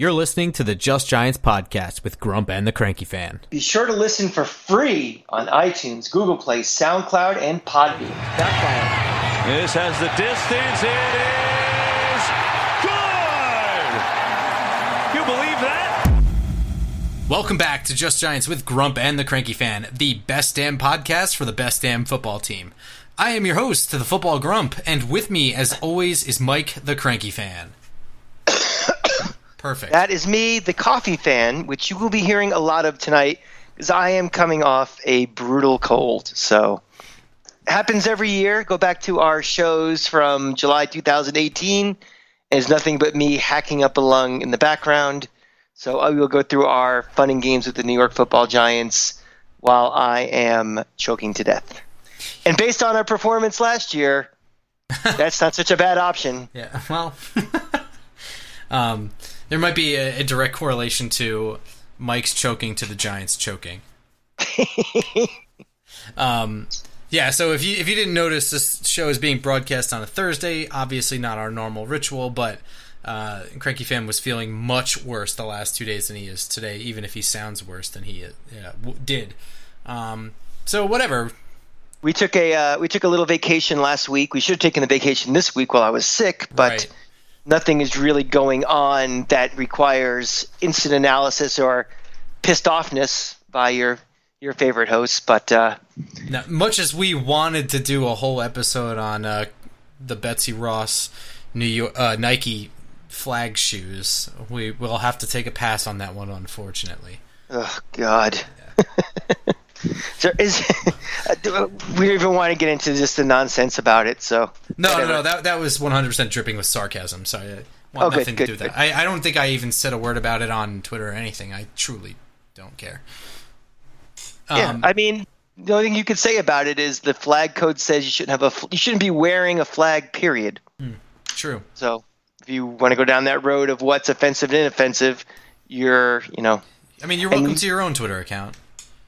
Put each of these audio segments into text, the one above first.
You're listening to the Just Giants podcast with Grump and the Cranky Fan. Be sure to listen for free on iTunes, Google Play, SoundCloud, and Podbean. This has the distance. It is good. You believe that? Welcome back to Just Giants with Grump and the Cranky Fan, the best damn podcast for the best damn football team. I am your host, the Football Grump, and with me, as always, is Mike the Cranky Fan. Perfect. That is me, the coffee fan, which you will be hearing a lot of tonight because I am coming off a brutal cold. So it happens every year. Go back to our shows from July 2018. And it's nothing but me hacking up a lung in the background. So I will go through our fun and games with the New York Football Giants while I am choking to death. And based on our performance last year, that's not such a bad option. Yeah, well, um, there might be a, a, direct correlation to Mike's choking to the Giants choking. um, yeah, so if you if you didn't notice, this show is being broadcast on a Thursday. Obviously, not our normal ritual, but uh, Cranky Fan was feeling much worse the last two days than he is today, even if he sounds worse than he yeah, w- did. Um, so whatever. We took a uh, we took a little vacation last week. We should have taken the vacation this week while I was sick, but. Right nothing is really going on that requires instant analysis or pissed offness by your your favorite hosts. But uh, now, much as we wanted to do a whole episode on uh, the Betsy Ross New York uh, Nike flag shoes, we will have to take a pass on that one, unfortunately. Oh God. Yeah. Is we don't even want to get into just the nonsense about it. So no, whatever. no, no. That that was one hundred percent dripping with sarcasm. Sorry, I want oh, nothing good, to do with that. I, I don't think I even said a word about it on Twitter or anything. I truly don't care. Um, yeah, I mean, the only thing you could say about it is the flag code says you shouldn't have a you shouldn't be wearing a flag. Period. Hmm, true. So if you want to go down that road of what's offensive and inoffensive, you're you know. I mean, you're welcome and, to your own Twitter account.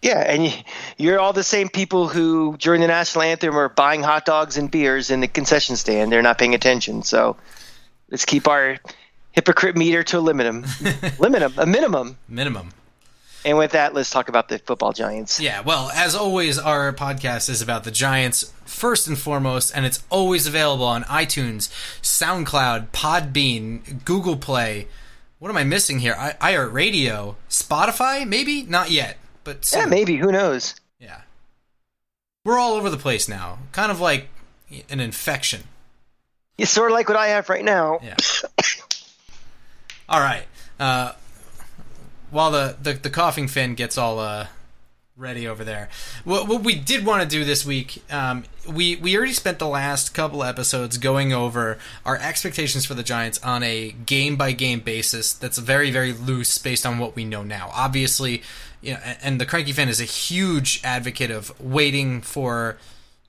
Yeah, and you're all the same people who, during the national anthem, are buying hot dogs and beers in the concession stand. They're not paying attention. So let's keep our hypocrite meter to a minimum, minimum, a minimum, minimum. And with that, let's talk about the football giants. Yeah, well, as always, our podcast is about the Giants first and foremost, and it's always available on iTunes, SoundCloud, Podbean, Google Play. What am I missing here? I- iHeartRadio, Spotify, maybe not yet but yeah, maybe who knows? Yeah, we're all over the place now, kind of like an infection. Yeah, sort of like what I have right now. Yeah. all right. Uh, while the, the the coughing fin gets all uh, ready over there. What, what we did want to do this week, um, we we already spent the last couple episodes going over our expectations for the Giants on a game by game basis. That's very very loose based on what we know now. Obviously, you know, and the cranky fan is a huge advocate of waiting for,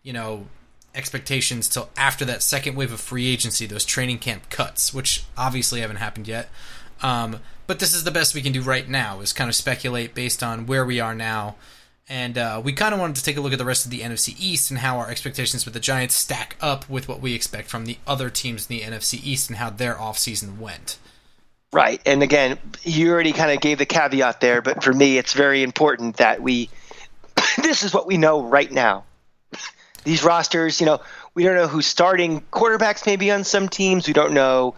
you know, expectations till after that second wave of free agency, those training camp cuts, which obviously haven't happened yet. Um, but this is the best we can do right now, is kind of speculate based on where we are now. And uh, we kind of wanted to take a look at the rest of the NFC East and how our expectations with the Giants stack up with what we expect from the other teams in the NFC East and how their offseason went. Right. And again, you already kind of gave the caveat there, but for me, it's very important that we, this is what we know right now. These rosters, you know, we don't know who's starting quarterbacks maybe on some teams. We don't know,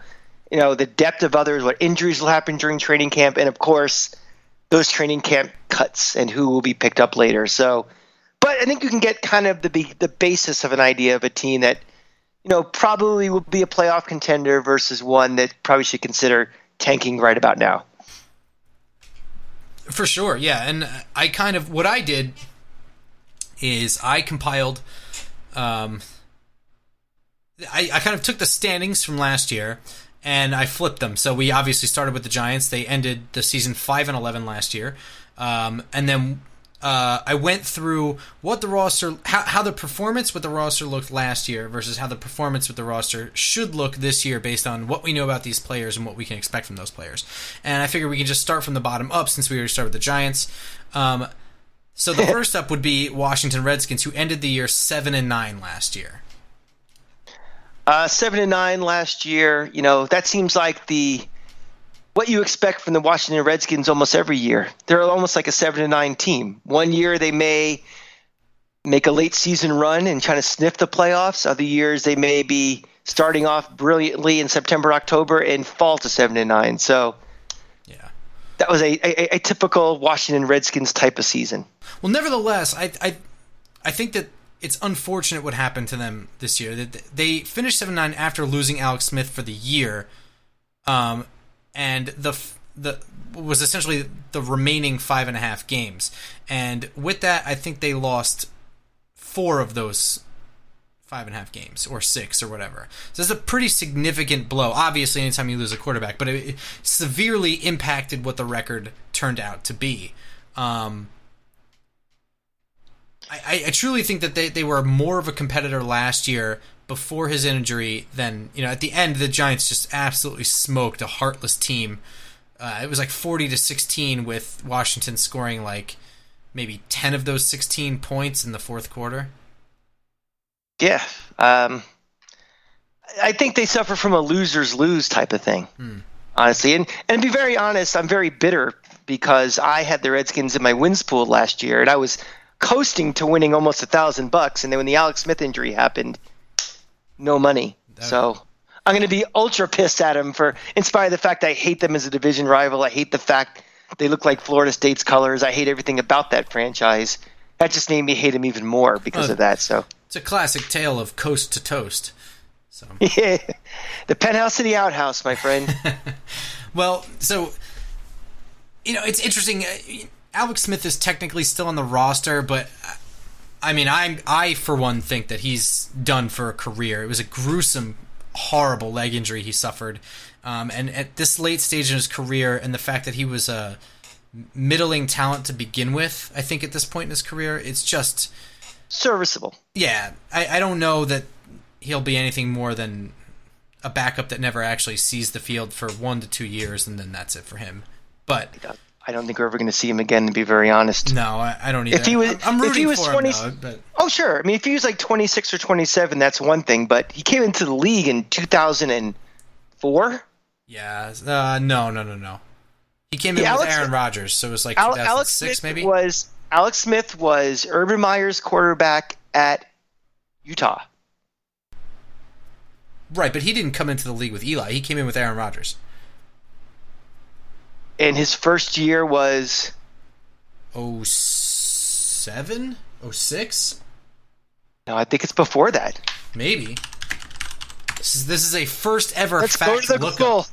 you know, the depth of others, what injuries will happen during training camp. And of course, those training camp cuts and who will be picked up later. So, but I think you can get kind of the, the basis of an idea of a team that, you know, probably will be a playoff contender versus one that probably should consider – tanking right about now. For sure, yeah. And I kind of what I did is I compiled. Um, I, I kind of took the standings from last year and I flipped them. So we obviously started with the Giants. They ended the season five and eleven last year, um, and then uh, I went through what the roster, how, how the performance with the roster looked last year versus how the performance with the roster should look this year based on what we know about these players and what we can expect from those players. And I figured we can just start from the bottom up since we already started with the Giants. Um, so the first up would be Washington Redskins, who ended the year seven and nine last year. Uh, seven and nine last year. You know that seems like the what you expect from the Washington Redskins almost every year. They're almost like a seven to nine team. One year they may make a late season run and trying to sniff the playoffs. Other years they may be starting off brilliantly in September, October, and fall to seven to nine. So Yeah. that was a, a, a typical Washington Redskins type of season. Well, nevertheless, I I I think that it's unfortunate what happened to them this year. That they finished seven nine after losing Alex Smith for the year, um, and the the was essentially the remaining five and a half games. And with that, I think they lost four of those five and a half games or six or whatever. So it's a pretty significant blow. Obviously, anytime you lose a quarterback, but it, it severely impacted what the record turned out to be. Um, I, I truly think that they, they were more of a competitor last year before his injury than you know at the end the Giants just absolutely smoked a heartless team. Uh, it was like forty to sixteen with Washington scoring like maybe ten of those sixteen points in the fourth quarter. Yeah. Um, I think they suffer from a losers lose type of thing, honestly. And and to be very honest, I'm very bitter because I had the Redskins in my wins pool last year, and I was coasting to winning almost a thousand bucks. And then when the Alex Smith injury happened, no money. So I'm going to be ultra pissed at him for, in spite of the fact I hate them as a division rival. I hate the fact they look like Florida State's colors. I hate everything about that franchise. That just made me hate him even more because Oh. of that. So. It's a classic tale of coast to toast. So Yeah, the penthouse to the outhouse, my friend. Well, so you know, it's interesting. Uh, Alex Smith is technically still on the roster, but I mean, I'm I for one think that he's done for a career. It was a gruesome, horrible leg injury he suffered, um, and at this late stage in his career, and the fact that he was a middling talent to begin with, I think at this point in his career, it's just Serviceable. yeah. I, I don't know that he'll be anything more than a backup that never actually sees the field for one to two years, and then that's it for him. But I don't think we're ever going to see him again. To be very honest. no, I, I don't either. If he was- I'm, I'm if rooting he was for 20 him, though, but Oh, sure. I mean, if he was like 26 or 27, that's one thing. But he came into the league in 2004. yeah, uh, no, no, no, no. He came in Yeah, with Alex- Aaron Rodgers, so it was like 2006, Alex Smith maybe. was Alex Smith was Urban Meyer's quarterback at Utah. Right, but he didn't come into the league with Eli. He came in with Aaron Rodgers. And his first year was Oh seven, oh six, no, I think it's before that. maybe. This is this is a first ever Let's fact go to the.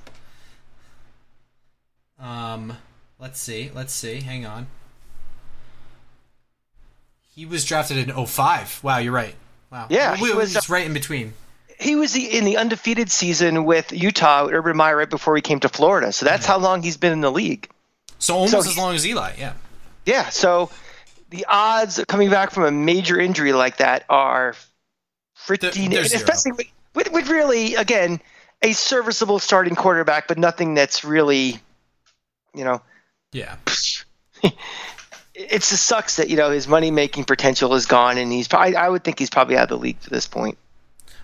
Um, let's see. Let's see. Hang on. He was drafted in 05. Wow, you're right. Wow. Yeah, we, he was- was right in between. He was the, in the undefeated season with Utah, Urban Meyer, right before he came to Florida. So that's how long he's been in the league. So almost So as long as Eli. Yeah. Yeah, so the odds of coming back from a major injury like that are pretty, they're especially with, with, with really again a serviceable starting quarterback, but nothing that's really, you know, Yeah. it just sucks that you know his money making potential is gone, and he's probably I would think he's probably out of the league at this point.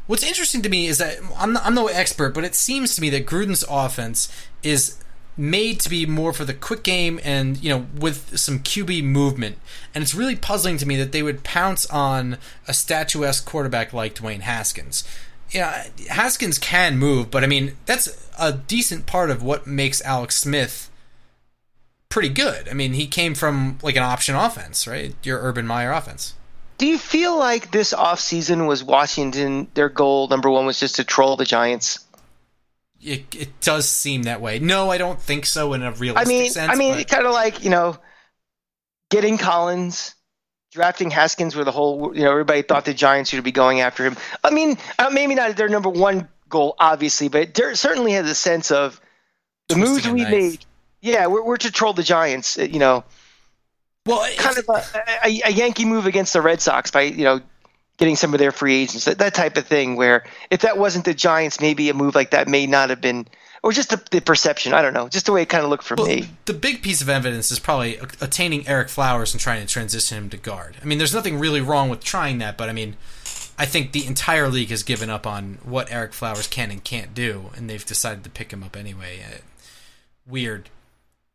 What's interesting to me is that I'm I'm no expert, but it seems to me that Gruden's offense is made to be more for the quick game and you know with some QB movement. And it's really puzzling to me that they would pounce on a statuesque quarterback like Dwayne Haskins. Yeah, Haskins can move, but I mean that's a decent part of what makes Alex Smith pretty good. I mean, he came from like an option offense, right? Your Urban Meyer offense. Do you feel like this offseason was Washington? Their goal number one was just to troll the Giants. It, it does seem that way. No, I don't think so in a I realistic mean, sense. I mean, but- kind of like you know, getting Collins, drafting Haskins, where the whole you know everybody thought the Giants should be going after him. I mean, uh, maybe not their number one goal, obviously, but there certainly has a sense of the Twisting moves we knife. made. Yeah, we're, we're to troll the Giants. uh, You know, well, kind of a, a, a Yankee move against the Red Sox by you know getting some of their free agents, that, that type of thing. Where if that wasn't the Giants, maybe a move like that may not have been, or just the, the perception. I don't know, just the way it kind of looked for well, me. the big piece of evidence is probably attaining Ereck Flowers and trying to transition him to guard. I mean, there's nothing really wrong with trying that, but I mean, I think the entire league has given up on what Ereck Flowers can and can't do, and they've decided to pick him up anyway. Uh, weird.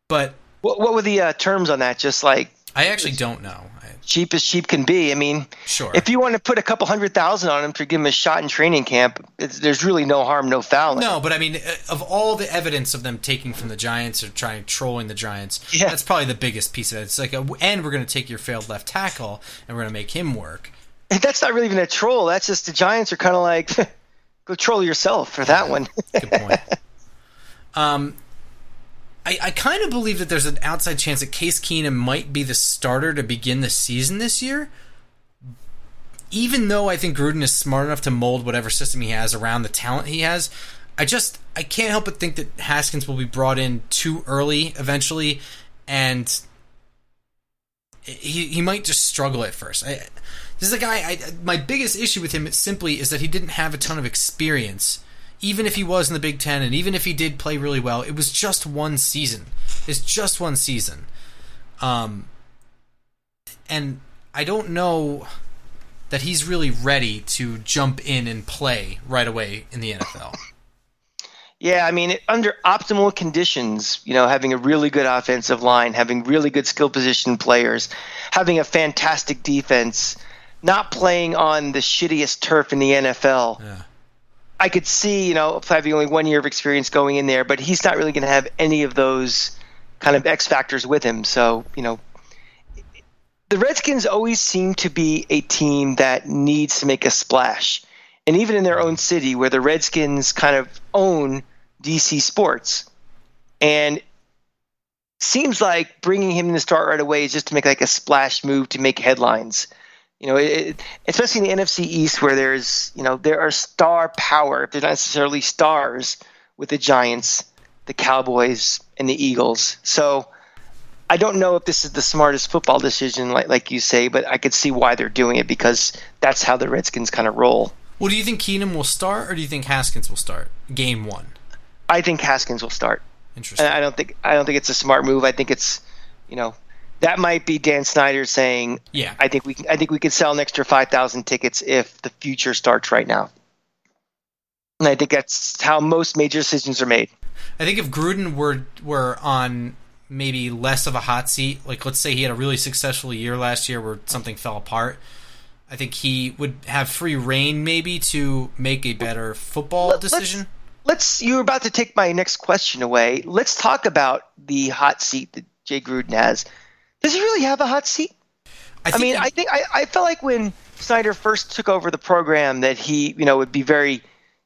But What, what were the uh, terms on that? Just like I actually don't know. I, cheap as cheap can be. I mean, sure. if you want to put a couple hundred thousand on him to give him a shot in training camp, it's, there's really no harm, no foul. No, but I mean, uh, of all the evidence of them taking from the Giants or trying trolling the Giants, Yeah. that's probably the biggest piece of it. It's like, a, and we're going to take your failed left tackle and we're going to make him work. That's not really even a troll. That's just the Giants are kind of like, go troll yourself for that one. Good point. um, I, I kind of believe that there's an outside chance that Case Keenum might be the starter to begin the season this year. Even though I think Gruden is smart enough to mold whatever system he has around the talent he has, I just I can't help but think that Haskins will be brought in too early eventually, and he he might just struggle at first. I, this is a guy. I, my biggest issue with him simply is that he didn't have a ton of experience. Even if he was in the Big Ten, and even if he did play really well, it was just one season. It's just one season, um, and I don't know that he's really ready to jump in and play right away in the NFL. Yeah, I mean, it- under optimal conditions, you know, having a really good offensive line, having really good skill position players, having a fantastic defense, not playing on the shittiest turf in the NFL. Yeah. I could see, you know, having only one year of experience going in there, but he's not really going to have any of those kind of X factors with him. So, you know, the Redskins always seem to be a team that needs to make a splash. And even in their own city, where the Redskins kind of own DC sports. And seems like bringing him in the start right away is just to make like a splash move to make headlines. You know, it, especially in the NFC East, where there's, you know, there are star power. If they're not necessarily stars with the Giants, the Cowboys, and the Eagles. So I don't know if this is the smartest football decision, like like you say, but I could see why they're doing it because that's how the Redskins kind of roll. Well, do you think Keenum will start, or do you think Haskins will start game one? I think Haskins will start. Interesting. And I don't think I don't think it's a smart move. I think it's, you know, that might be Dan Snyder saying, yeah. I think we can, I think we could sell an extra five thousand tickets if the future starts right now. And I think that's how most major decisions are made. I think if Gruden were were on maybe less of a hot seat, like let's say he had a really successful year last year where something fell apart, I think he would have free reign maybe to make a better football Let- let's- decision. Let's. You were about to take my next question away. Let's talk about the hot seat that Jay Gruden has. Does he really have a hot seat? I think mean, he- I think I, I felt like when Snyder first took over the program that he, you know, would be very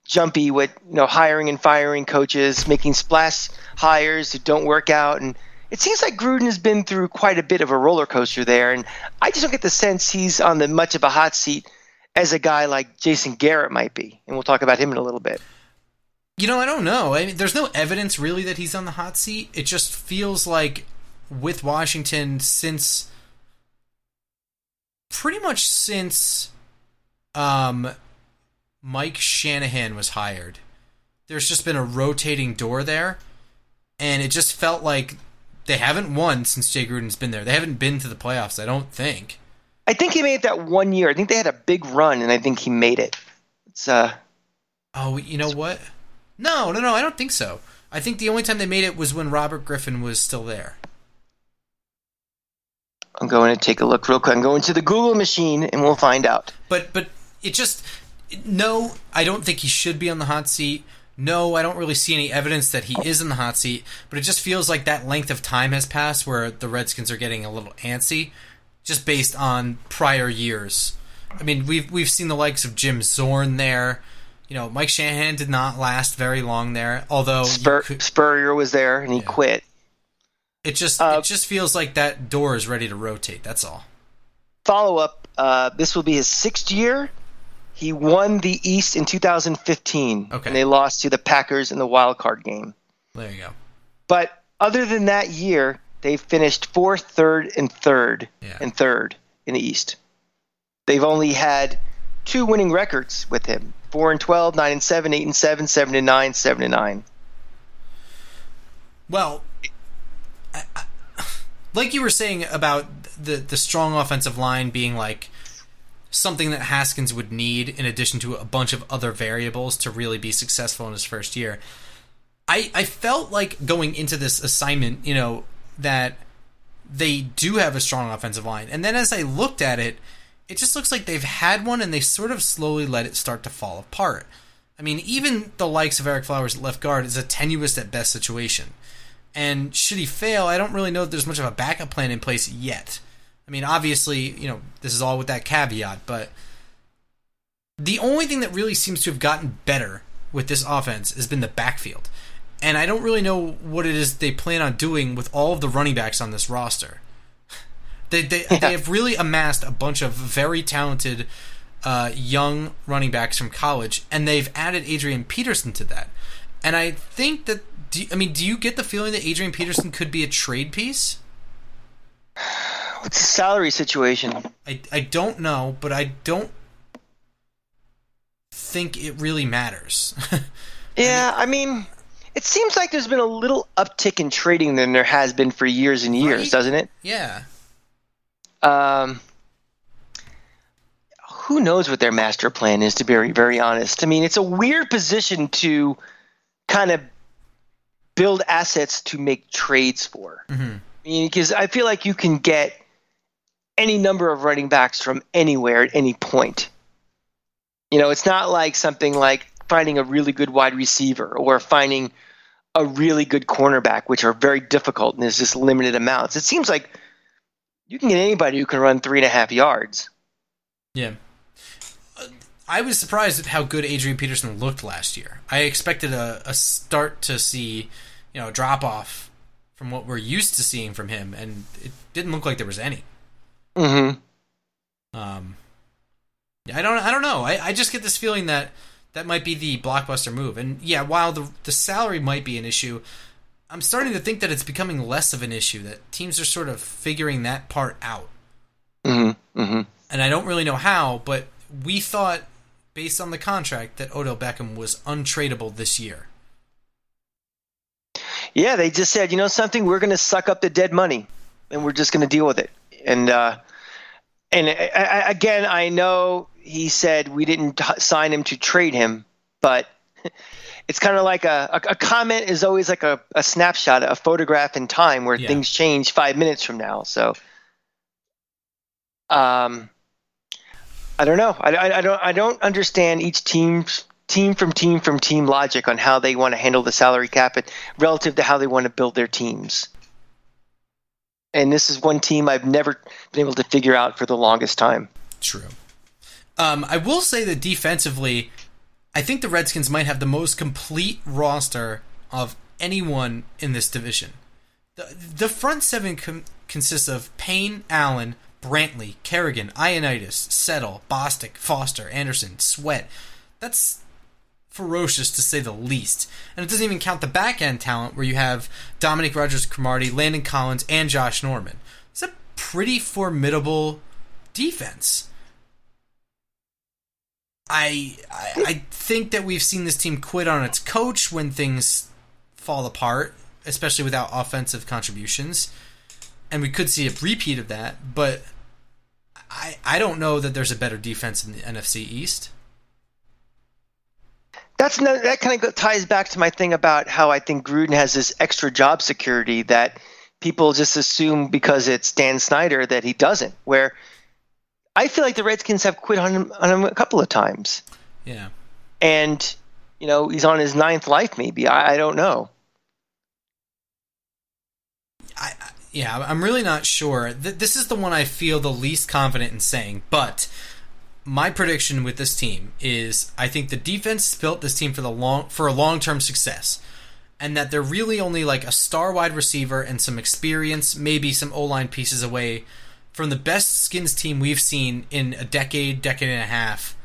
jumpy with, you know, hiring and firing coaches, making splash hires who don't work out, and it seems like Gruden has been through quite a bit of a roller coaster there, and I just don't get the sense he's on the much of a hot seat as a guy like Jason Garrett might be, and we'll talk about him in a little bit. You know, I don't know. I mean, there's no evidence really that he's on the hot seat. It just feels like with Washington since pretty much since um Mike Shanahan was hired. There's just been a rotating door there and it just felt like they haven't won since Jay Gruden's been there. They haven't been to the playoffs, I don't think. I think he made it that one year. I think they had a big run, and I think he made it. It's uh, Oh, you know what? No, no, no, I don't think so. I think the only time they made it was when Robert Griffin was still there. I'm going to take a look real quick. I'm going to the Google machine, and we'll find out. But but it just no, I don't think he should be on the hot seat. No, I don't really see any evidence that he is in the hot seat, but it just feels like that length of time has passed where the Redskins are getting a little antsy just based on prior years. I mean, we've we've seen the likes of Jim Zorn there. You know, Mike Shanahan did not last very long there, although Spur- could- Spurrier was there, and he quit. It just Uh, it just feels like that door is ready to rotate. That's all. Follow up. Uh, this will be his sixth year. He won the East in 2015, Okay. and they lost to the Packers in the wild card game. There you go. But other than that year, they finished fourth, third, and third, Yeah. and third in the East. They've only had two winning records with him: four and 12, nine and seven, eight and seven, seven and nine, seven and nine. Well, I, like you were saying about the the strong offensive line being like something that Haskins would need in addition to a bunch of other variables to really be successful in his first year. I I felt like going into this assignment, you know, that they do have a strong offensive line, and then as I looked at it, it just looks like they've had one and they sort of slowly let it start to fall apart. I mean, even the likes of Ereck Flowers at left guard is a tenuous at best situation. And should he fail, I don't really know that there's much of a backup plan in place yet. I mean, obviously, you know, this is all with that caveat, but the only thing that really seems to have gotten better with this offense has been the backfield. And I don't really know what it is they plan on doing with all of the running backs on this roster. They they, yeah. they have really amassed a bunch of very talented uh, young running backs from college, and they've added Adrian Peterson to that. And I think that do you, I mean, do you get the feeling that Adrian Peterson could be a trade piece? What's the salary situation? I I don't know, but I don't think it really matters. yeah, I mean, it seems like there's been a little uptick in trading than there has been for years and years, right? doesn't it? Yeah. Um, who knows what their master plan is? To be very, very honest, I mean, it's a weird position to kind of build assets to make trades for. Mm-hmm. I mean, because I feel like you can get any number of running backs from anywhere at any point. You know, it's not like something like finding a really good wide receiver or finding a really good cornerback, which are very difficult and there's just limited amounts. It seems like you can get anybody who can run three and a half yards. Yeah. I was surprised at how good Adrian Peterson looked last year. I expected a, a start to see, you know, drop off from what we're used to seeing from him, and it didn't look like there was any. Mm-hmm. Um, I don't. I don't know. I, I just get this feeling that that might be the blockbuster move. And yeah, while the the salary might be an issue, I'm starting to think that it's becoming less of an issue. That teams are sort of figuring that part out. Mm-hmm. Mm-hmm. And I don't really know how, but we thought, based on the contract, that Odell Beckham was untradeable this year. Yeah, they just said, you know something, we're going to suck up the dead money, and we're just going to deal with it. And uh, and I, I, again, I know he said we didn't sign him to trade him, but it's kind of like a, a, a, comment is always like a, a snapshot, a photograph in time where yeah. things change five minutes from now. So, um, I don't know. I, I, I don't I don't understand each team's team from team from team logic on how they want to handle the salary cap it relative to how they want to build their teams and this is one team I've never been able to figure out for the longest time. True. Um, I will say that defensively, I think the Redskins might have the most complete roster of anyone in this division. The, the front seven com- consists of Payne, Allen, Brantley, Kerrigan, Ioannidis, Settle, Bostic, Foster, Anderson, Sweat. That's ferocious to say the least. And it doesn't even count the back end talent where you have Dominique Rodgers-Cromartie, Landon Collins, and Josh Norman. It's a pretty formidable defense. I, I, I think that we've seen this team quit on its coach when things fall apart, especially without offensive contributions. And we could see a repeat of that, but I I don't know that there's a better defense in the NFC East that's no, that kind of ties back to my thing about how I think Gruden has this extra job security that people just assume because it's Dan Snyder that he doesn't. Where I feel like the Redskins have quit on him, on him a couple of times. Yeah, and you know he's on his ninth life, maybe. I, I don't know. I, yeah, I'm really not sure. This is the one I feel the least confident in saying, but my prediction with this team is I think the defense built this team for the long for a long term success, and that they're really only like a star wide receiver and some experience, maybe some O line pieces away from the best skins team we've seen in a decade, decade and a half.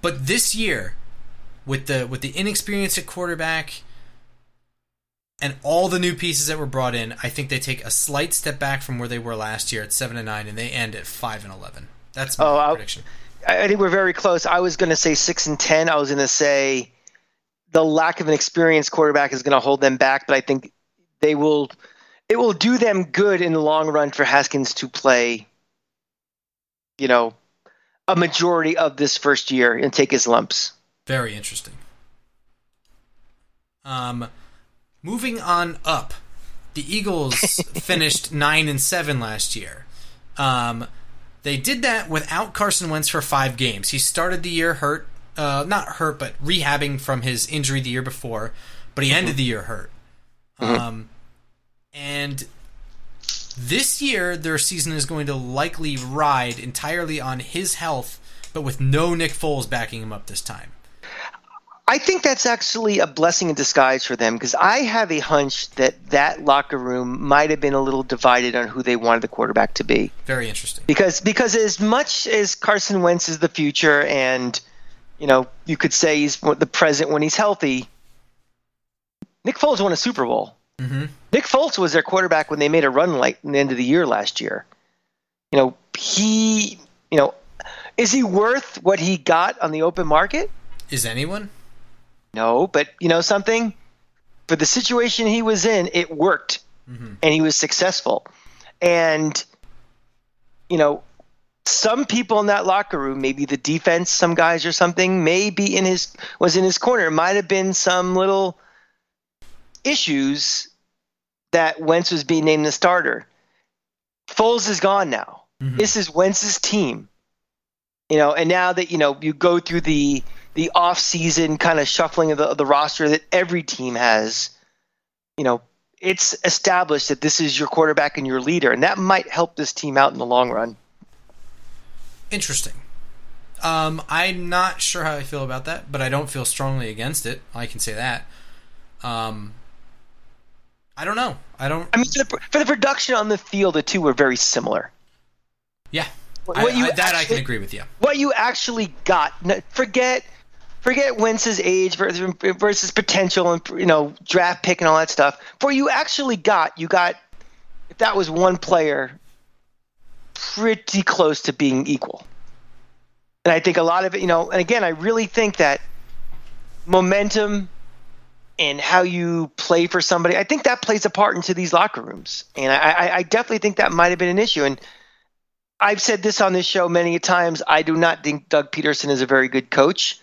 But this year, with the with the inexperience at quarterback and all the new pieces that were brought in, I think they take a slight step back from where they were last year at seven and nine, and they end at five and eleven. That's my oh, prediction. I, I think we're very close. I was going to say six and ten. I was going to say the lack of an experienced quarterback is going to hold them back, but I think they will. It will do them good in the long run for Haskins to play. You know, a majority of this first year and take his lumps. Very interesting. Um, moving on up, the Eagles finished nine and seven last year. Um, they did that without Carson Wentz for five games. He started the year hurt, uh, not hurt, but rehabbing from his injury the year before. But he ended the year hurt. Um, and this year, their season is going to likely ride entirely on his health, but with no Nick Foles backing him up this time. I think that's actually a blessing in disguise for them because I have a hunch that that locker room might have been a little divided on who they wanted the quarterback to be. Very interesting. Because because as much as Carson Wentz is the future, and you know you could say he's the present when he's healthy, Nick Foles won a Super Bowl. Mm-hmm. Nick Foles was their quarterback when they made a run like in the end of the year last year. You know he, you know, is he worth what he got on the open market? Is anyone? No, but you know something? For the situation he was in, it worked. Mm-hmm. And he was successful. And you know, some people in that locker room, maybe the defense, some guys or something, maybe in his was in his corner. Might have been some little issues that Wentz was being named the starter. Foles is gone now. Mm-hmm. This is Wentz's team. You know, and now that you know you go through the the off season kind of shuffling of the, of the roster that every team has, you know, it's established that this is your quarterback and your leader, and that might help this team out in the long run. Interesting. Um, I'm not sure how I feel about that, but I don't feel strongly against it. I can say that. Um, I don't know. I don't. I mean, for the, for the production on the field, the two were very similar. Yeah, What I, you I- that I can agree with you. What you actually got, forget forget Wentz's age versus, versus potential and you know draft pick and all that stuff. For you actually got, you got if that was one player, pretty close to being equal. And I think a lot of it, you know, and again, I really think that momentum and how you play for somebody, I think that plays a part into these locker rooms. And I, I, definitely think that might have been an issue. And I've said this on this show many times. I do not think Doug Pederson is a very good coach.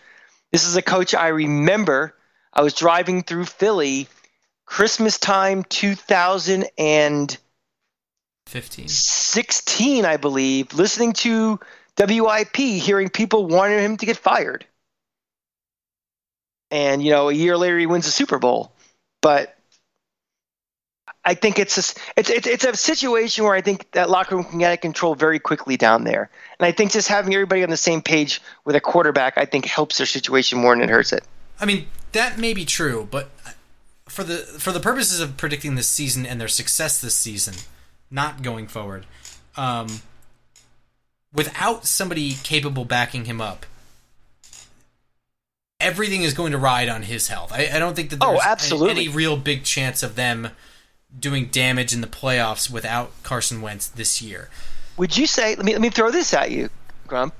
This is a coach I remember. I was driving through Philly Christmas time 2016, Fifteen. I believe, listening to WIP, hearing people wanting him to get fired. And, you know, a year later he wins the Super Bowl. But I think it's a, it's, it's it's a situation where I think that locker room can get control very quickly down there, and I think just having everybody on the same page with a quarterback, I think helps their situation more than it hurts it. I mean, that may be true, but for the for the purposes of predicting this season and their success this season, not going forward, um, without somebody capable backing him up, everything is going to ride on his health. I, I don't think that Oh, there's any- absolutely. any real big chance of them doing damage in the playoffs without Carson Wentz this year. Would you say? Let me let me throw this at you, Grump.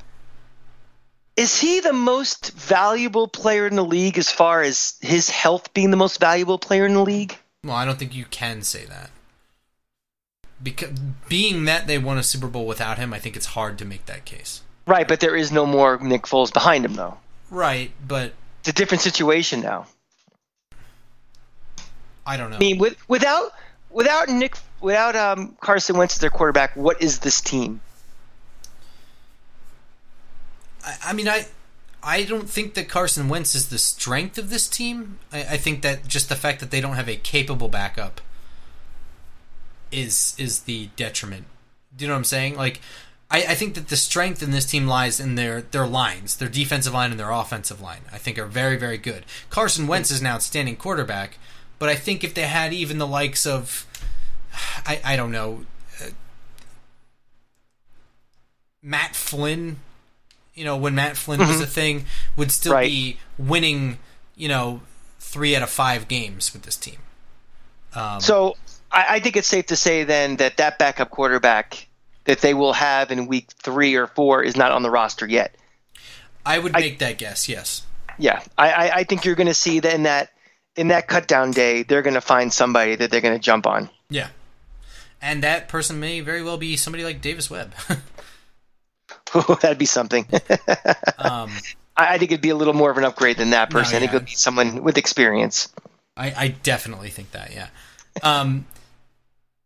Is he the most valuable player in the league as far as his health being the most valuable player in the league? Well, I don't think you can say that. Because being that they won a Super Bowl without him, I think it's hard to make that case. Right, but there is no more Nick Foles behind him, though. Right, but It's a different situation now. I don't know. I mean, with, without without Nick, without um, Carson Wentz as their quarterback, what is this team? I, I mean, I I don't think that Carson Wentz is the strength of this team. I, I think that just the fact that they don't have a capable backup is is the detriment. Do you know what I'm saying? Like, I, I think that the strength in this team lies in their their lines, their defensive line and their offensive line. I think are very very good. Carson Wentz is an outstanding quarterback, but I think if they had even the likes of, I I don't know. uh, Matt Flynn, you know, when Matt Flynn was a thing, would still Right. be winning, you know, three out of five games with this team. Um, So I, I think it's safe to say then that that backup quarterback that they will have in week three or four is not on the roster yet. I would make that guess. Yes. Yeah, I, I, I think you're going to see then that in that cut down day, they're going to find somebody that they're going to jump on. Yeah. And that person may very well be somebody like Davis Webb. That'd be something. um, I, I think it'd be a little more of an upgrade than that person. I think it would be someone with experience. I, I definitely think that. Yeah. Um,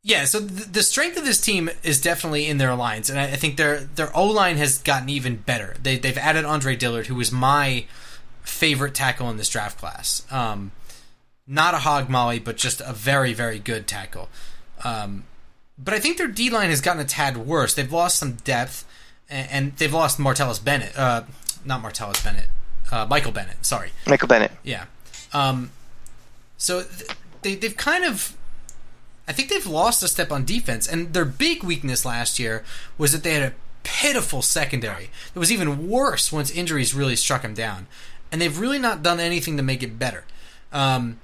yeah. So th- the strength of this team is definitely in their lines, and I, I think their their O line has gotten even better. They they've added Andre Dillard, who was my favorite tackle in this draft class. Um, not a hog molly, but just a very very good tackle. Um, but I think their D line has gotten a tad worse. They've lost some depth, and, and they've lost Martellus Bennett. Uh, not Martellus Bennett. Uh, Michael Bennett. Sorry. Michael Bennett. Yeah. Um, so th- they they've kind of. I think they've lost a step on defense, and their big weakness last year was that they had a pitiful secondary. It was even worse once injuries really struck them down, and they've really not done anything to make it better. Um,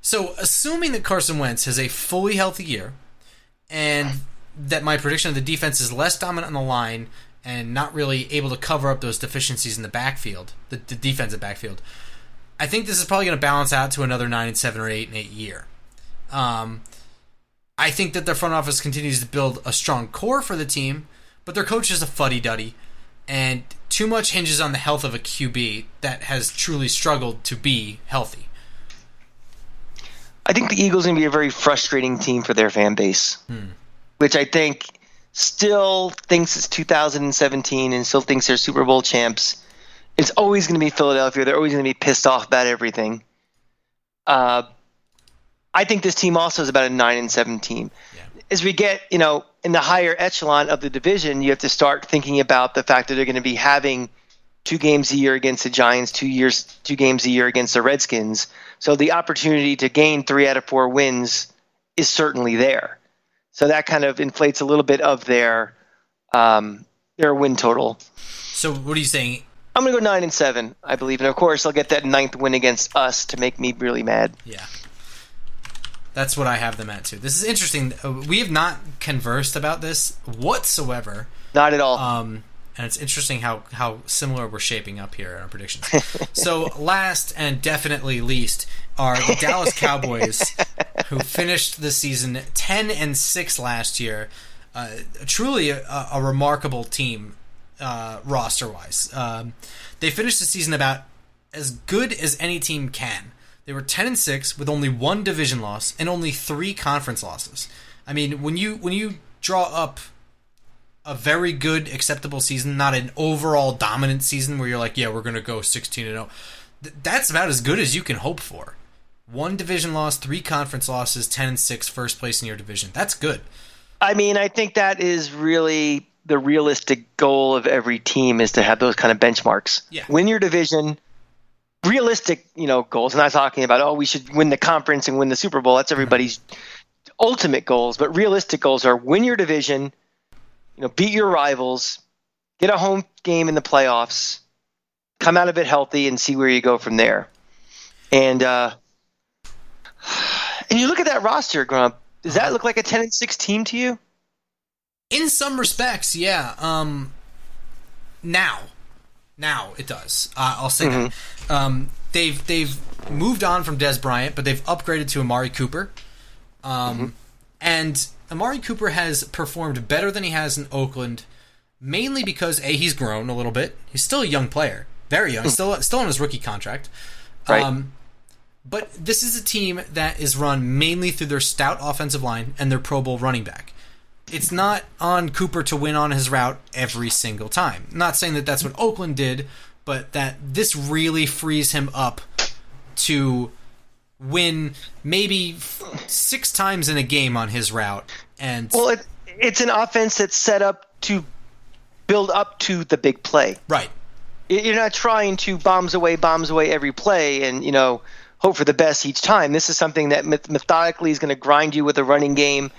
so, assuming that Carson Wentz has a fully healthy year, and that my prediction of the defense is less dominant on the line and not really able to cover up those deficiencies in the backfield, the, the defensive backfield, I think this is probably going to balance out to another nine and seven or eight and eight year. Um, I think that their front office continues to build a strong core for the team, but their coach is a fuddy duddy, and too much hinges on the health of a QB that has truly struggled to be healthy. I think the Eagles are going to be a very frustrating team for their fan base, Hmm. which I think still thinks it's 2017 and still thinks they're Super Bowl champs. It's always going to be Philadelphia. They're always going to be pissed off about everything. Uh, I think this team also is about a nine and seven team. Yeah. As we get, you know, in the higher echelon of the division, you have to start thinking about the fact that they're going to be having two games a year against the Giants, two years, two games a year against the Redskins. So the opportunity to gain three out of four wins is certainly there. So that kind of inflates a little bit of their um, their win total. So, what are you saying? I'm gonna go nine and seven, I believe, and of course I'll get that ninth win against us to make me really mad. Yeah. That's what I have them at too. This is interesting. We have not conversed about this whatsoever. Not at all. Um, and it's interesting how, how similar we're shaping up here in our predictions. so, last and definitely least are the Dallas Cowboys, who finished the season 10 and 6 last year. Uh, truly a, a remarkable team uh, roster wise. Um, they finished the season about as good as any team can. They were 10 and 6 with only one division loss and only 3 conference losses. I mean, when you when you draw up a very good acceptable season, not an overall dominant season where you're like, yeah, we're going to go 16 and 0. Th- that's about as good as you can hope for. One division loss, 3 conference losses, 10 and 6 first place in your division. That's good. I mean, I think that is really the realistic goal of every team is to have those kind of benchmarks. Yeah. Win your division. Realistic, you know, goals. I'm not talking about oh we should win the conference and win the Super Bowl. That's everybody's ultimate goals. But realistic goals are win your division, you know, beat your rivals, get a home game in the playoffs, come out of it healthy, and see where you go from there. And uh, and you look at that roster, Grump. Does that look like a ten and six team to you? In some respects, yeah. Um, now, now it does. Uh, I'll say that. Um, they've they've moved on from Dez Bryant, but they've upgraded to Amari Cooper. Um, and Amari Cooper has performed better than he has in Oakland, mainly because a he's grown a little bit. He's still a young player, very young, still still on his rookie contract. Right. Um, but this is a team that is run mainly through their stout offensive line and their Pro Bowl running back. It's not on Cooper to win on his route every single time. not saying that that's what Oakland did, but that this really frees him up to win maybe f- six times in a game on his route. And Well, it, it's an offense that's set up to build up to the big play. right, You're not trying to bombs away, bombs away every play, and you know hope for the best each time. This is something that methodically is going to grind you with a running game,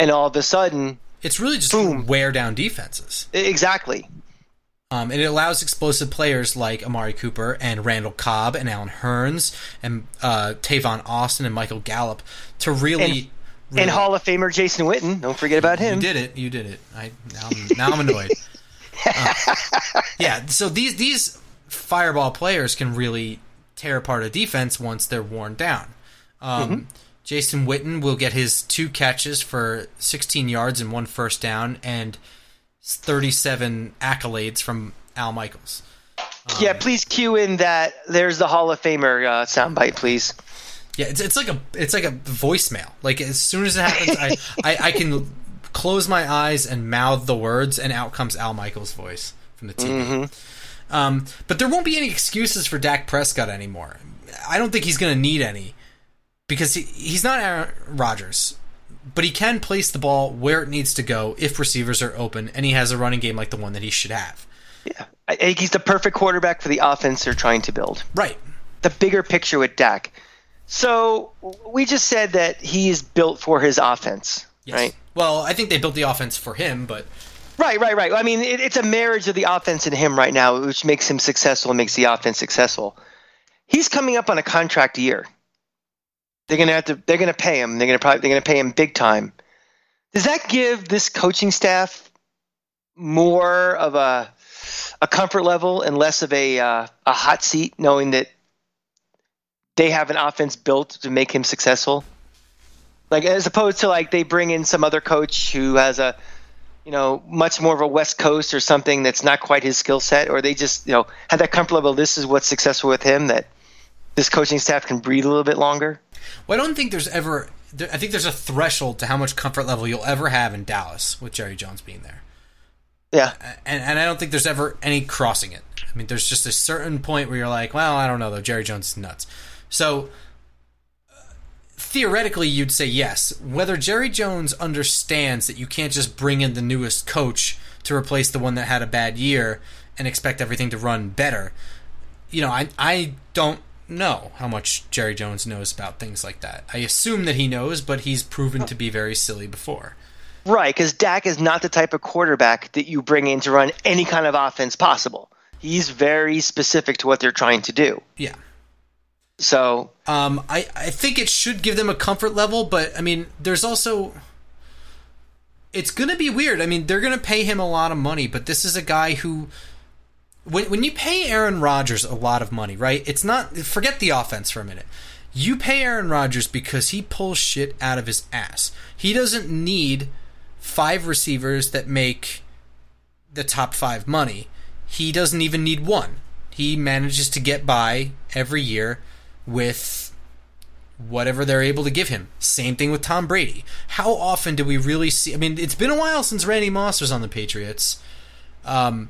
and all of a sudden, it's really just Boom. wear down defenses. exactly. Um, and it allows explosive players like Amari Cooper and Randall Cobb and Allen Hurns and uh, Tavon Austin and Michael Gallup to really. And- really And Hall of Famer Jason Witten, don't forget about him. You did it. You did it. I now I'm, now I'm annoyed. Uh, yeah. So these these fireball players can really tear apart a defense once they're worn down. Um, Mm-hmm. Jason Witten will get his two catches for 16 yards and one first down and 37 accolades from Al Michaels. yeah, please cue in that. There's the Hall of Famer uh, soundbite, please. Yeah, it's it's like a it's like a voicemail. Like as soon as it happens, I, I I can close my eyes and mouth the words, and out comes Al Michaels' voice from the TV. Um, but there won't be any excuses for Dak Prescott anymore. I don't think he's going to need any because he, he's not Aaron Rodgers, but he can place the ball where it needs to go if receivers are open, and he has a running game like the one that he should have. Yeah, I think he's the perfect quarterback for the offense they're trying to build. Right. The bigger picture with Dak. So we just said that he is built for his offense, Yes. right? Well, I think they built the offense for him, but Right, right, right. I mean, it, it's a marriage of the offense and him right now, which makes him successful and makes the offense successful. He's coming up on a contract year. They're gonna have to. They're gonna pay him. They're gonna probably. They're gonna pay him big time. Does that give this coaching staff more of a a comfort level and less of a uh, a hot seat, knowing that they have an offense built to make him successful? Like as opposed to like they bring in some other coach who has a you know, much more of a West Coast or something that's not quite his skill set, or they just, you know, have that comfort level. This is what's successful with him. That this coaching staff can breathe a little bit longer. Well, I don't think there's ever. There, I think there's a threshold to how much comfort level you'll ever have in Dallas with Jerry Jones being there, Yeah, and and I don't think there's ever any crossing it. I mean, there's just a certain point where you're like, well, I don't know though. Jerry Jones is nuts. So uh, theoretically, you'd say yes. Whether Jerry Jones understands that you can't just bring in the newest coach to replace the one that had a bad year and expect everything to run better, you know, I I don't know how much Jerry Jones knows about things like that. I assume that he knows, but he's proven to be very silly before. right. Because Dak is not the type of quarterback that you bring in to run any kind of offense possible. He's very specific to what they're trying to do. Yeah. So Um, I, I think it should give them a comfort level, but I mean, there's also. It's going to be weird. I mean, they're going to pay him a lot of money, but this is a guy who. When, when you pay Aaron Rodgers a lot of money, right? It's not. Forget the offense for a minute. You pay Aaron Rodgers because he pulls shit out of his ass. He doesn't need five receivers that make the top five money. He doesn't even need one. He manages to get by every year with whatever they're able to give him. Same thing with Tom Brady. How often do we really see? I mean, it's been a while since Randy Moss was on the Patriots. Um,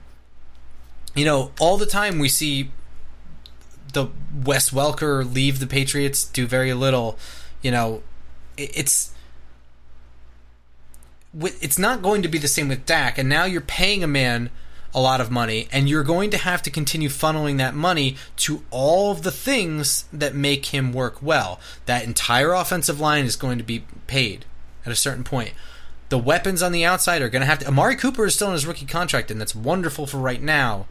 you know, all the time we see the Wes Welker leave the Patriots, do very little. You know, it's it's not going to be the same with Dak, and now you're paying a man a lot of money, and you're going to have to continue funneling that money to all of the things that make him work well. That entire offensive line is going to be paid at a certain point. The weapons on the outside are going to have to. Amari Cooper is still in his rookie contract, and that's wonderful for right now.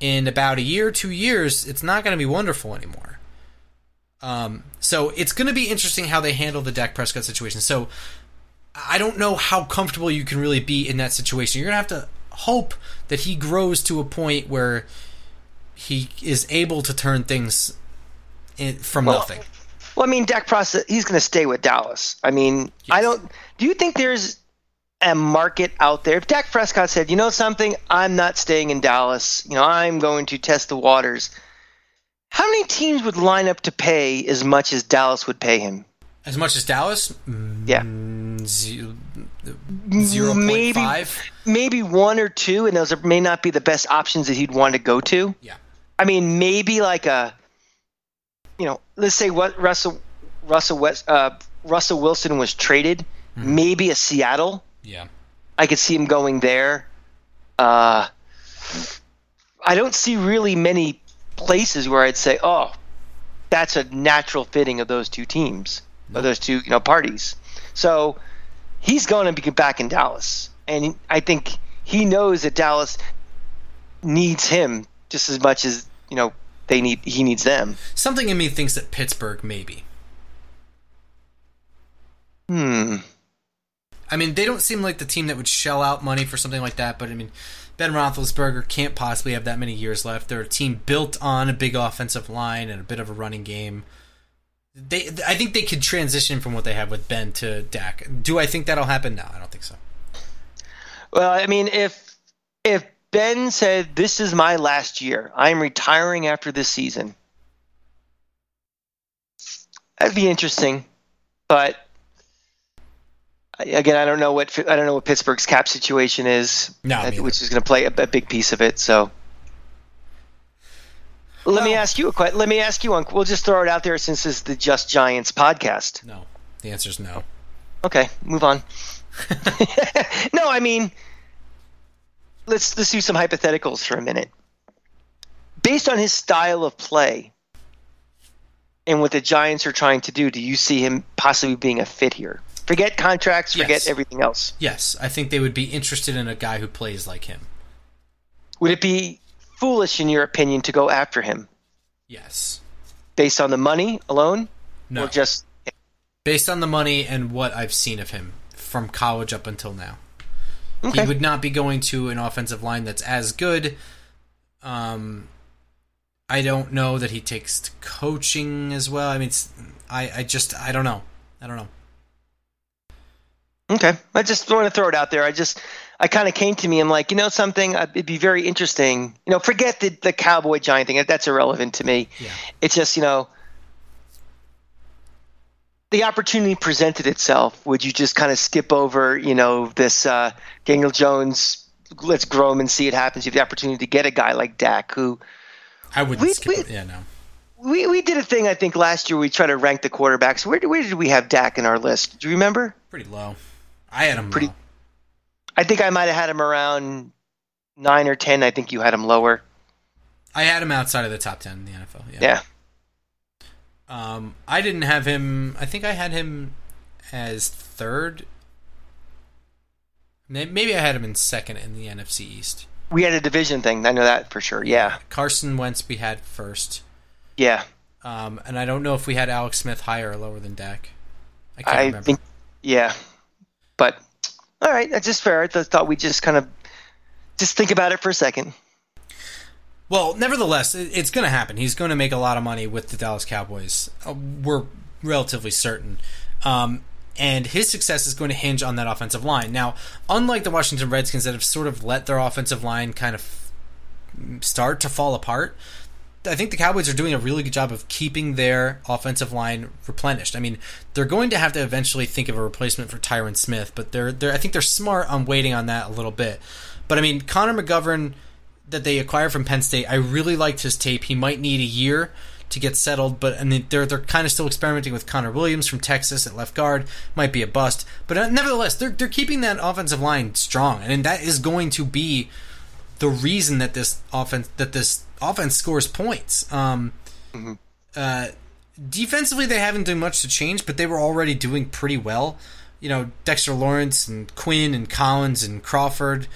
In about a year, two years, it's not going to be wonderful anymore. Um, so it's going to be interesting how they handle the Dak Prescott situation. So I don't know how comfortable you can really be in that situation. You're gonna have to hope that he grows to a point where he is able to turn things in, from Well, nothing. Well, I mean, Dak Prescott, he's going to stay with Dallas. I mean, I don't. Do you think there's a market out there? If Dak Prescott said, "You know something, I'm not staying in Dallas. You know, I'm going to test the waters." How many teams would line up to pay as much as Dallas would pay him? As much as Dallas, mm, Yeah, zero maybe five. maybe one or two, and those are, may not be the best options that he'd want to go to. Yeah, I mean, maybe like a, you know, let's say what Russell Russell West, uh, Russell Wilson was traded, maybe a Seattle. yeah. I could see him going there. Uh, I don't see really many places where I'd say, oh, that's a natural fitting of those two teams, of those two you know parties. So he's going to be back in Dallas, and I think he knows that Dallas needs him just as much as you know they need he needs them. Something in me thinks that Pittsburgh maybe. Hmm. I mean, they don't seem like the team that would shell out money for something like that. But I mean, Ben Roethlisberger can't possibly have that many years left. They're a team built on a big offensive line and a bit of a running game. They, I think they could transition from what they have with Ben to Dak. Do I think that'll happen? No, I don't think so. Well, I mean, if if Ben said this is my last year, I'm retiring after this season. That'd be interesting, but again, I don't know what I don't know what Pittsburgh's cap situation is, No, which is going to play a, a big piece of it. So, let me ask you a question. Let me ask you one. We'll just throw it out there since it's the Just Giants podcast. No. The answer is no. Okay, move on. no, I mean, let's let's do some hypotheticals for a minute. Based on his style of play and what the Giants are trying to do, do you see him possibly being a fit here? Forget contracts, forget Yes. everything else. Yes, I think they would be interested in a guy who plays like him. Would it be foolish, in your opinion, to go after him Yes. based on the money alone, No. or just Based on the money and what I've seen of him from college up until now. Okay? He would not be going to an offensive line that's as good. Um, I don't know that he takes to coaching as well. I mean, it's, I, I just, I don't know. I don't know. Okay, I just want to throw it out there. I just, I kind of came to me. I'm like, you know, something. uh, It'd be very interesting. You know, forget the the cowboy giant thing. That's irrelevant to me. Yeah. It's just, you know, the opportunity presented itself. Would you just kind of skip over, you know, this uh, Daniel Jones? Let's grow him and see it happens. You have the opportunity to get a guy like Dak, who I wouldn't We- skip we- it. Yeah, no. we, we did a thing. I think last year we tried to rank the quarterbacks. Where, where did we have Dak in our list? Do you remember? Pretty low. I had him Pretty- low. I think I might have had him around nine or ten. I think you had him lower. I had him outside of the top 10 in the NFL. Yeah. Yeah. Um, I didn't have him. I think I had him as third. Maybe I had him in second in the NFC East. We had a division thing. I know that for sure. Yeah. Carson Wentz we had first. Yeah. Um, and I don't know if we had Alex Smith higher or lower than Dak. I can't I remember. think, yeah. But, all right. That's just fair. I th- thought we just kind of just think about it for a second. Well, nevertheless, it's going to happen. He's going to make a lot of money with the Dallas Cowboys. Uh, We're relatively certain. Um, and his success is going to hinge on that offensive line. Now, unlike the Washington Redskins that have sort of let their offensive line kind of start to fall apart, I think the Cowboys are doing a really good job of keeping their offensive line replenished. I mean, they're going to have to eventually think of a replacement for Tyron Smith, but they're they're I think they're smart on waiting on that a little bit. But I mean, Connor McGovern that they acquired from Penn State, I really liked his tape. He might need a year to get settled, but I mean, they're they're kind of still experimenting with Connor Williams from Texas at left guard. Might be a bust, but uh, nevertheless, they're they're keeping that offensive line strong, and that is going to be the reason that this offense that this offense scores points. Um, uh, defensively, they haven't done much to change, but they were already doing pretty well. You know, Dexter Lawrence and Quinn and Collins and Crawford,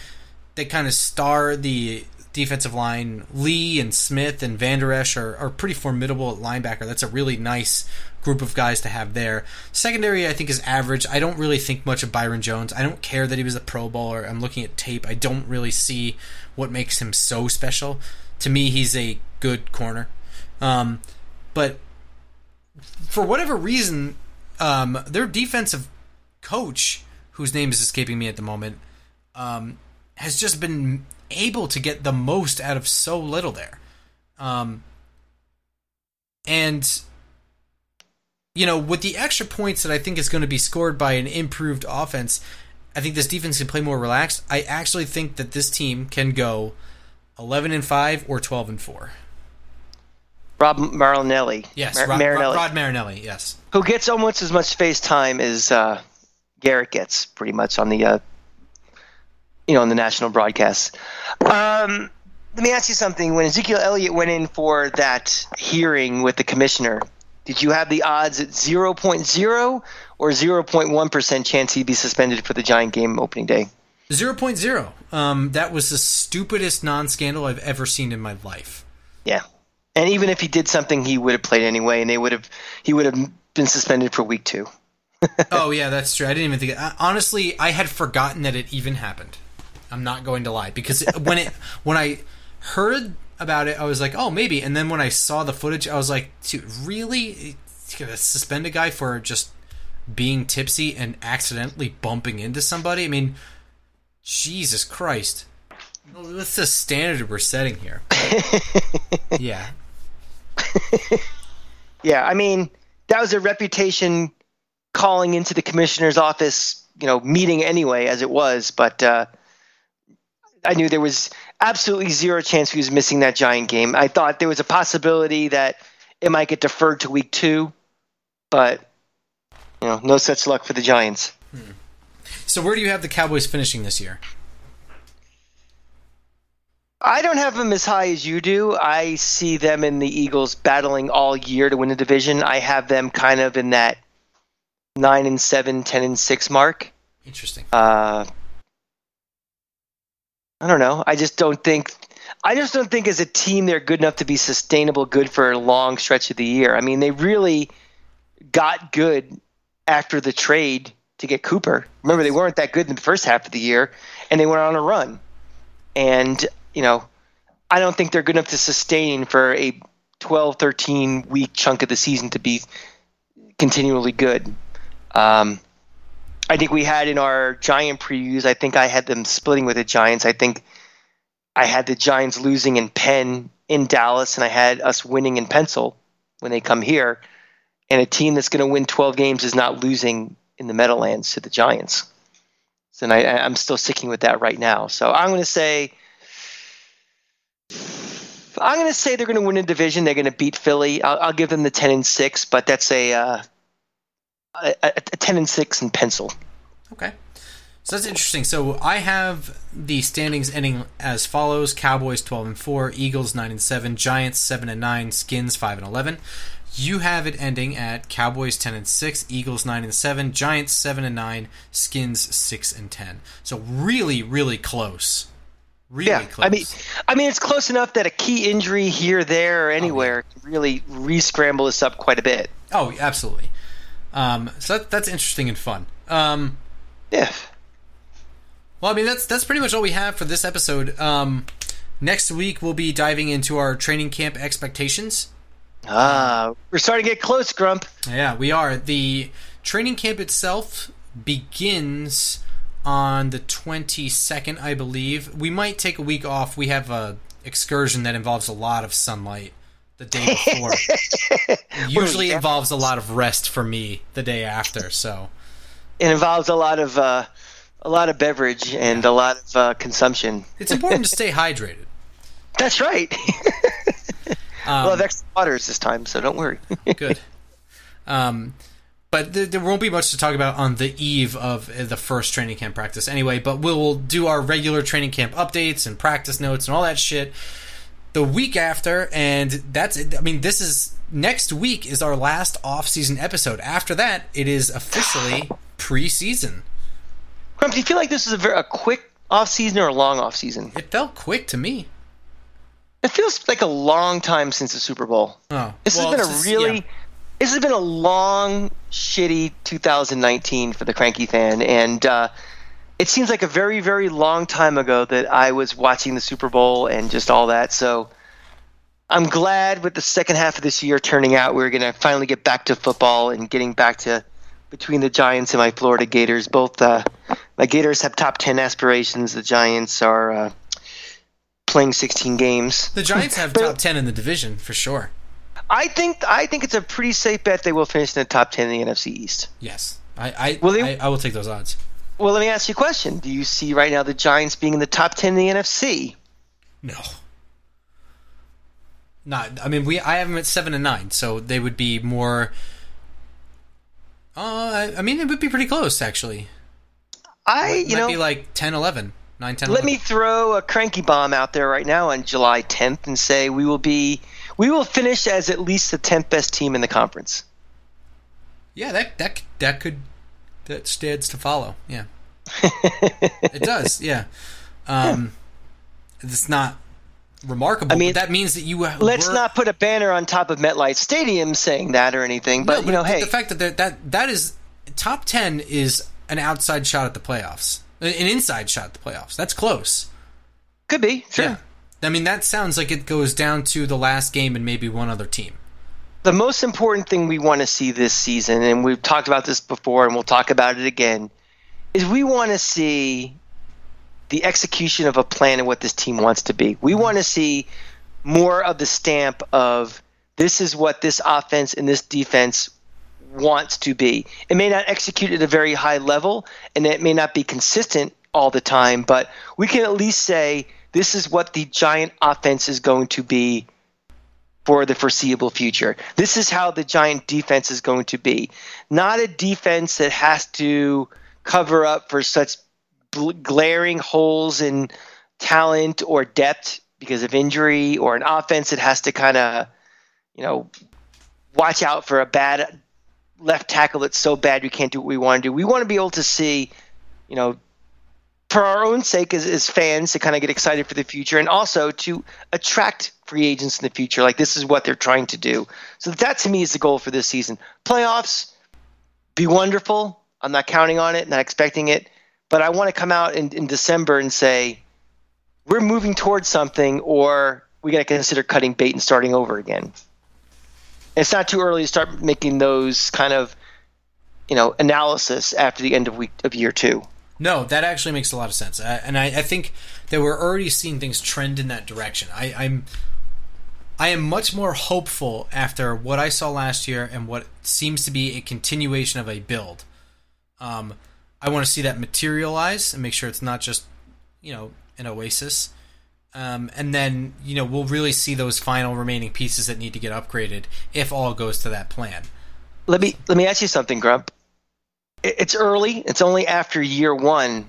they kind of star the defensive line. Lee and Smith and Vander Esch are, are pretty formidable at linebacker. That's a really nice group of guys to have there. Secondary, I think, is average. I don't really think much of Byron Jones. I don't care that he was a Pro Bowler. I'm looking at tape. I don't really see what makes him so special. To me, he's a good corner. Um, but for whatever reason, um, their defensive coach, whose name is escaping me at the moment, um, has just been able to get the most out of so little there. Um, and you know, with the extra points that I think is going to be scored by an improved offense, I think this defense can play more relaxed. I actually think that this team can go 11 and 5 or 12 and 4. Rob Marinelli. Yes, Mar- Rod, Marinelli, Rod Marinelli, yes. who gets almost as much face time as uh, Garrett gets, pretty much on the, uh, you know, on the national broadcast. Um, let me ask you something. When Ezekiel Elliott went in for that hearing with the commissioner, did you have the odds at 0.0 or 0.1% chance he'd be suspended for the Giant game opening day? 0.0. Um, that was the stupidest non scandal I've ever seen in my life. Yeah. And even if he did something, he would have played anyway, and they would have he would have been suspended for week two. oh, yeah, that's true. I didn't even think. Honestly, I had forgotten that it even happened. I'm not going to lie because it- when it when I heard about it, I was like, oh, maybe. And then when I saw the footage, I was like, dude, really? It's gonna suspend a guy for just being tipsy and accidentally bumping into somebody? I mean, Jesus Christ. What's the standard we're setting here? yeah. Yeah, I mean, that was a reputation calling into the commissioner's office, you know, meeting anyway, as it was. But uh, I knew there was absolutely zero chance he was missing that Giant game. I thought there was a possibility that it might get deferred to week two, but you know, no such luck for the Giants. So where do you have the Cowboys finishing this year? I don't have them as high as you do. I see them and the Eagles battling all year to win the division. I have them kind of in that nine and seven, ten and six mark. Interesting. Uh, I don't know. I just don't think. I just don't think as a team they're good enough to be sustainable good for a long stretch of the year. I mean, they really got good after the trade to get Cooper. Remember, they weren't that good in the first half of the year, and they went on a run. And you know, I don't think they're good enough to sustain for a 12, 13 week chunk of the season to be continually good. Um, I think we had in our Giant previews, I think I had them splitting with the Giants. I think I had the Giants losing in Penn in Dallas, and I had us winning in Pencil when they come here. And a team that's going to win 12 games is not losing in the Meadowlands to the Giants. So, and I, I'm still sticking with that right now. So I'm going to say I'm going to say they're going to win a division. They're going to beat Philly. I'll, I'll, give them the ten and six, but that's a, uh, a, a ten and six in pencil. Okay, so that's interesting. So I have the standings ending as follows: Cowboys twelve and four, Eagles nine and seven, Giants seven and nine, Skins five and eleven. You have it ending at Cowboys ten and six, Eagles nine and seven, Giants seven and nine, Skins six and ten. So really, really close. Really yeah, close. I mean, I mean, it's close enough that a key injury here, there, or anywhere oh, yeah. can really re-scramble this up quite a bit. Oh, absolutely. Um, so that, that's interesting and fun. Um, yeah. Well, I mean, that's that's pretty much all we have for this episode. Um, next week we'll be diving into our training camp expectations. Ah, we're starting to get close, Grump. Yeah, we are. The training camp itself begins on the 22nd, I believe. We might take a week off. We have a excursion that involves a lot of sunlight the day before. Usually involves a lot of rest for me the day after, so it involves a lot of uh, a lot of beverage and a lot of uh, consumption. It's important to stay hydrated. That's right. um, we'll have extra waters this time, so don't worry. good. Um, but there, there, won't be much to talk about on the eve of the first training camp practice anyway. But we'll do our regular training camp updates and practice notes and all that shit the week after, and that's it. I mean, this is next week is our last off-season episode. After that, it is officially preseason. Grump, do you feel like this is a, very, a quick off-season or a long off-season? It felt quick to me. It feels like a long time since the Super Bowl. Oh, this well, has been a just, really. Yeah this has been a long, shitty 2019 for the cranky fan, and uh, it seems like a very, very long time ago that I was watching the Super Bowl and just all that. So I'm glad with the second half of this year turning out, we're going to finally get back to football and getting back to between the Giants and my Florida Gators. Both uh, my Gators have top 10 aspirations. The Giants are uh, playing 16 games. The Giants have top 10 in the division for sure. I think I think it's a pretty safe bet they will finish in the top ten in the NFC East. Yes, I I, will they, I, I will take those odds. Well, let me ask you a question. Do you see right now the Giants being in the top ten in the NFC? No. Not. I mean, we. I have them at seven and nine, so they would be more. Uh, I mean, it would be pretty close, actually. I, you might know, be like 10, 11, 9, 10, Let 11. me throw a cranky bomb out there right now on July 10th and say we will be we will finish as at least the tenth best team in the conference. Yeah, that that that could that stands to follow. Yeah, it does. Yeah, um, it's not remarkable. I mean, that means that you. Let's were, not put a banner on top of MetLife Stadium saying that or anything. But, no, but you know, hey, the fact that that that is top ten is an outside shot at the playoffs, an inside shot at the playoffs. That's close. Could be sure. Yeah. I mean, that sounds like it goes down to the last game and maybe one other team. The most important thing we want to see this season, and we've talked about this before and we'll talk about it again, is we want to see the execution of a plan and what this team wants to be. We want to see more of the stamp of this is what this offense and this defense wants to be. It may not execute at a very high level, and it may not be consistent all the time, but we can at least say this is what the Giant offense is going to be for the foreseeable future. This is how the Giant defense is going to be. Not a defense that has to cover up for such glaring holes in talent or depth because of injury or an offense that has to kind of, you know, watch out for a bad left tackle that's so bad we can't do what we want to do. We want to be able to see, you know, for our own sake as, as fans to kind of get excited for the future and also to attract free agents in the future. Like this is what they're trying to do. So that to me is the goal for this season. Playoffs, be wonderful. I'm not counting on it, not expecting it, but I want to come out in, in December and say we're moving towards something, or we got to consider cutting bait and starting over again. It's not too early to start making those kind of you know analysis after the end of week of year two. No, that actually makes a lot of sense, and I, I, think that we're already seeing things trend in that direction. I, I'm, I am much more hopeful after what I saw last year and what seems to be a continuation of a build. Um, I want to see that materialize and make sure it's not just, you know, an oasis. Um, and then you know we'll really see those final remaining pieces that need to get upgraded if all goes to that plan. Let me let me ask you something, Grump it's early. It's only after year one.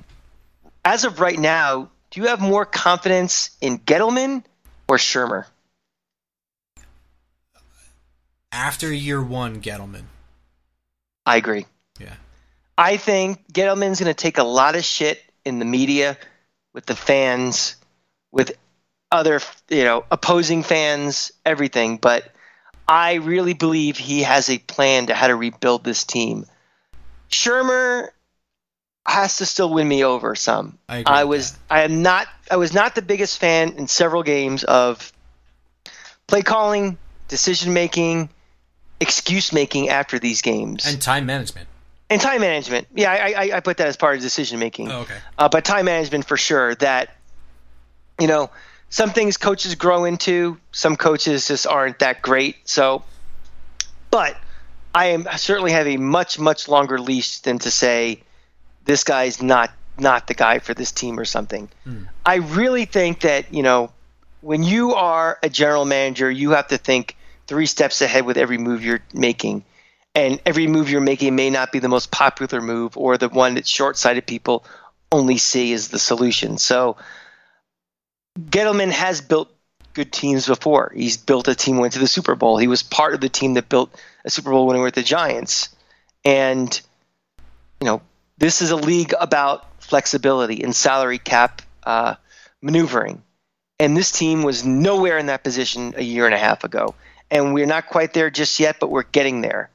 As of right now, do you have more confidence in Gettleman or Shurmur? After year one, Gettleman. I agree. Yeah. I think Gettleman's going to take a lot of shit in the media, with the fans, with other, you know, opposing fans, everything. But I really believe he has a plan to how to rebuild this team. Shurmur has to still win me over some. I, I was that. I am not I was not the biggest fan in several games of play calling, decision making, excuse making after these games, and time management. And time management, yeah, I, I, I put that as part of decision making. Oh, okay. Uh, but time management for sure. That you know, some things coaches grow into, some coaches just aren't that great. So, but I am certainly have a much much longer leash than to say this guy's not not the guy for this team or something. Hmm. I really think that you know when you are a general manager, you have to think three steps ahead with every move you're making. And every move you're making may not be the most popular move or the one that short sighted people only see as the solution. So Gettleman has built good teams before. He's built a team went to the Super Bowl. He was part of the team that built a Super Bowl winner with the Giants. And you know, this is a league about flexibility and salary cap uh, maneuvering. And this team was nowhere in that position a year and a half ago. And we're not quite there just yet, but we're getting there.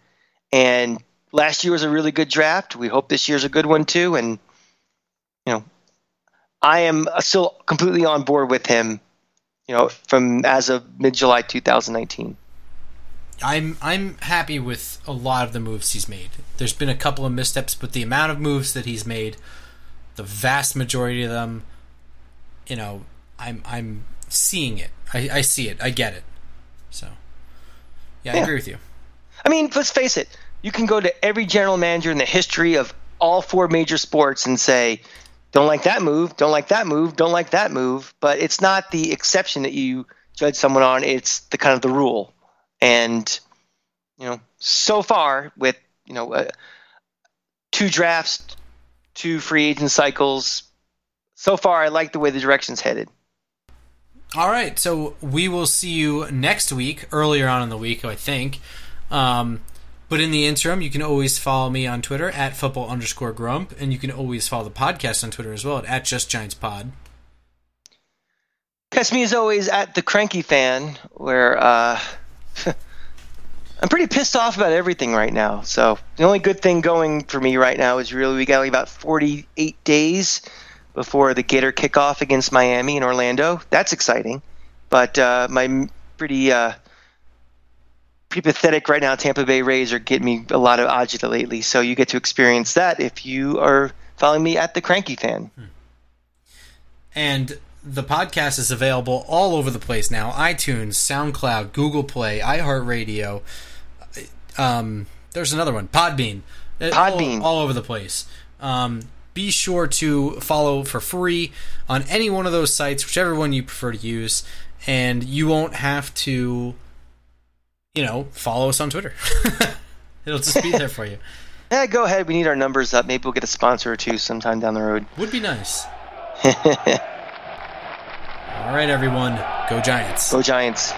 And last year was a really good draft. We hope this year's a good one too. And you know, I am still completely on board with him you know, from as of mid July 2019. I'm I'm happy with a lot of the moves he's made. There's been a couple of missteps, but the amount of moves that he's made, the vast majority of them, you know, I'm I'm seeing it. I, I see it. I get it. So, yeah, yeah, I agree with you. I mean, let's face it. You can go to every general manager in the history of all four major sports and say, don't like that move, don't like that move, don't like that move. But it's not the exception that you judge someone on, it's the kind of the rule. And, you know, so far with, you know, uh, two drafts, two free agent cycles, so far I like the way the direction's headed. All right, so we will see you next week, earlier on in the week, I think. Um, but in the interim, you can always follow me on Twitter at football underscore grump, and you can always follow the podcast on Twitter as well at, just giants pod. Catch me as always at the cranky fan, where uh, I'm pretty pissed off about everything right now. So the only good thing going for me right now is really we got about 48 days before the Gator kickoff against Miami in Orlando. That's exciting, but uh, my pretty uh, pretty pathetic right now. Tampa Bay Rays are getting me a lot of agita lately, so you get to experience that if you are following me at the Cranky Fan. Hmm. And the podcast is available all over the place now: iTunes, SoundCloud, Google Play, iHeartRadio, um, there's another one, Podbean. Podbean. all, all over the place. Um, be sure to follow for free on any one of those sites, whichever one you prefer to use, and you won't have to, you know, follow us on Twitter. It'll just be there for you. Yeah, go ahead. We need our numbers up. Maybe we'll get a sponsor or two sometime down the road. Would be nice. All right, everyone, go Giants. Go Giants.